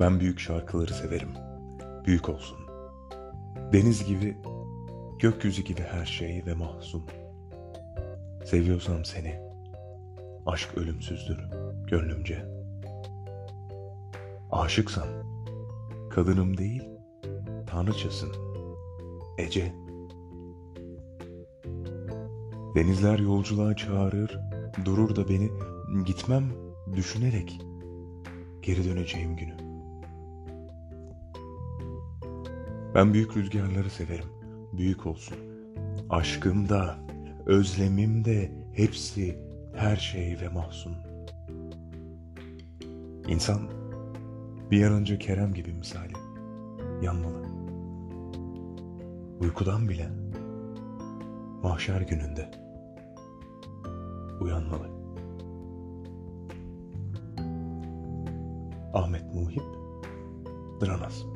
Ben büyük şarkıları severim. Büyük olsun. Deniz gibi, gökyüzü gibi her şey ve mahzun. Seviyorsam seni, aşk ölümsüzdür gönlümce. Aşıksam, kadınım değil, tanrıçasın, Ece. Denizler yolculuğa çağırır, durur da beni gitmem düşünerek geri döneceğim günü. Ben büyük rüzgarları severim, büyük olsun. Aşkım da, özlemim de hepsi her şey ve mahzun. İnsan bir an önce Kerem gibi misali yanmalı. Uykudan bile mahşer gününde uyanmalı. Ahmet Muhip Dranaz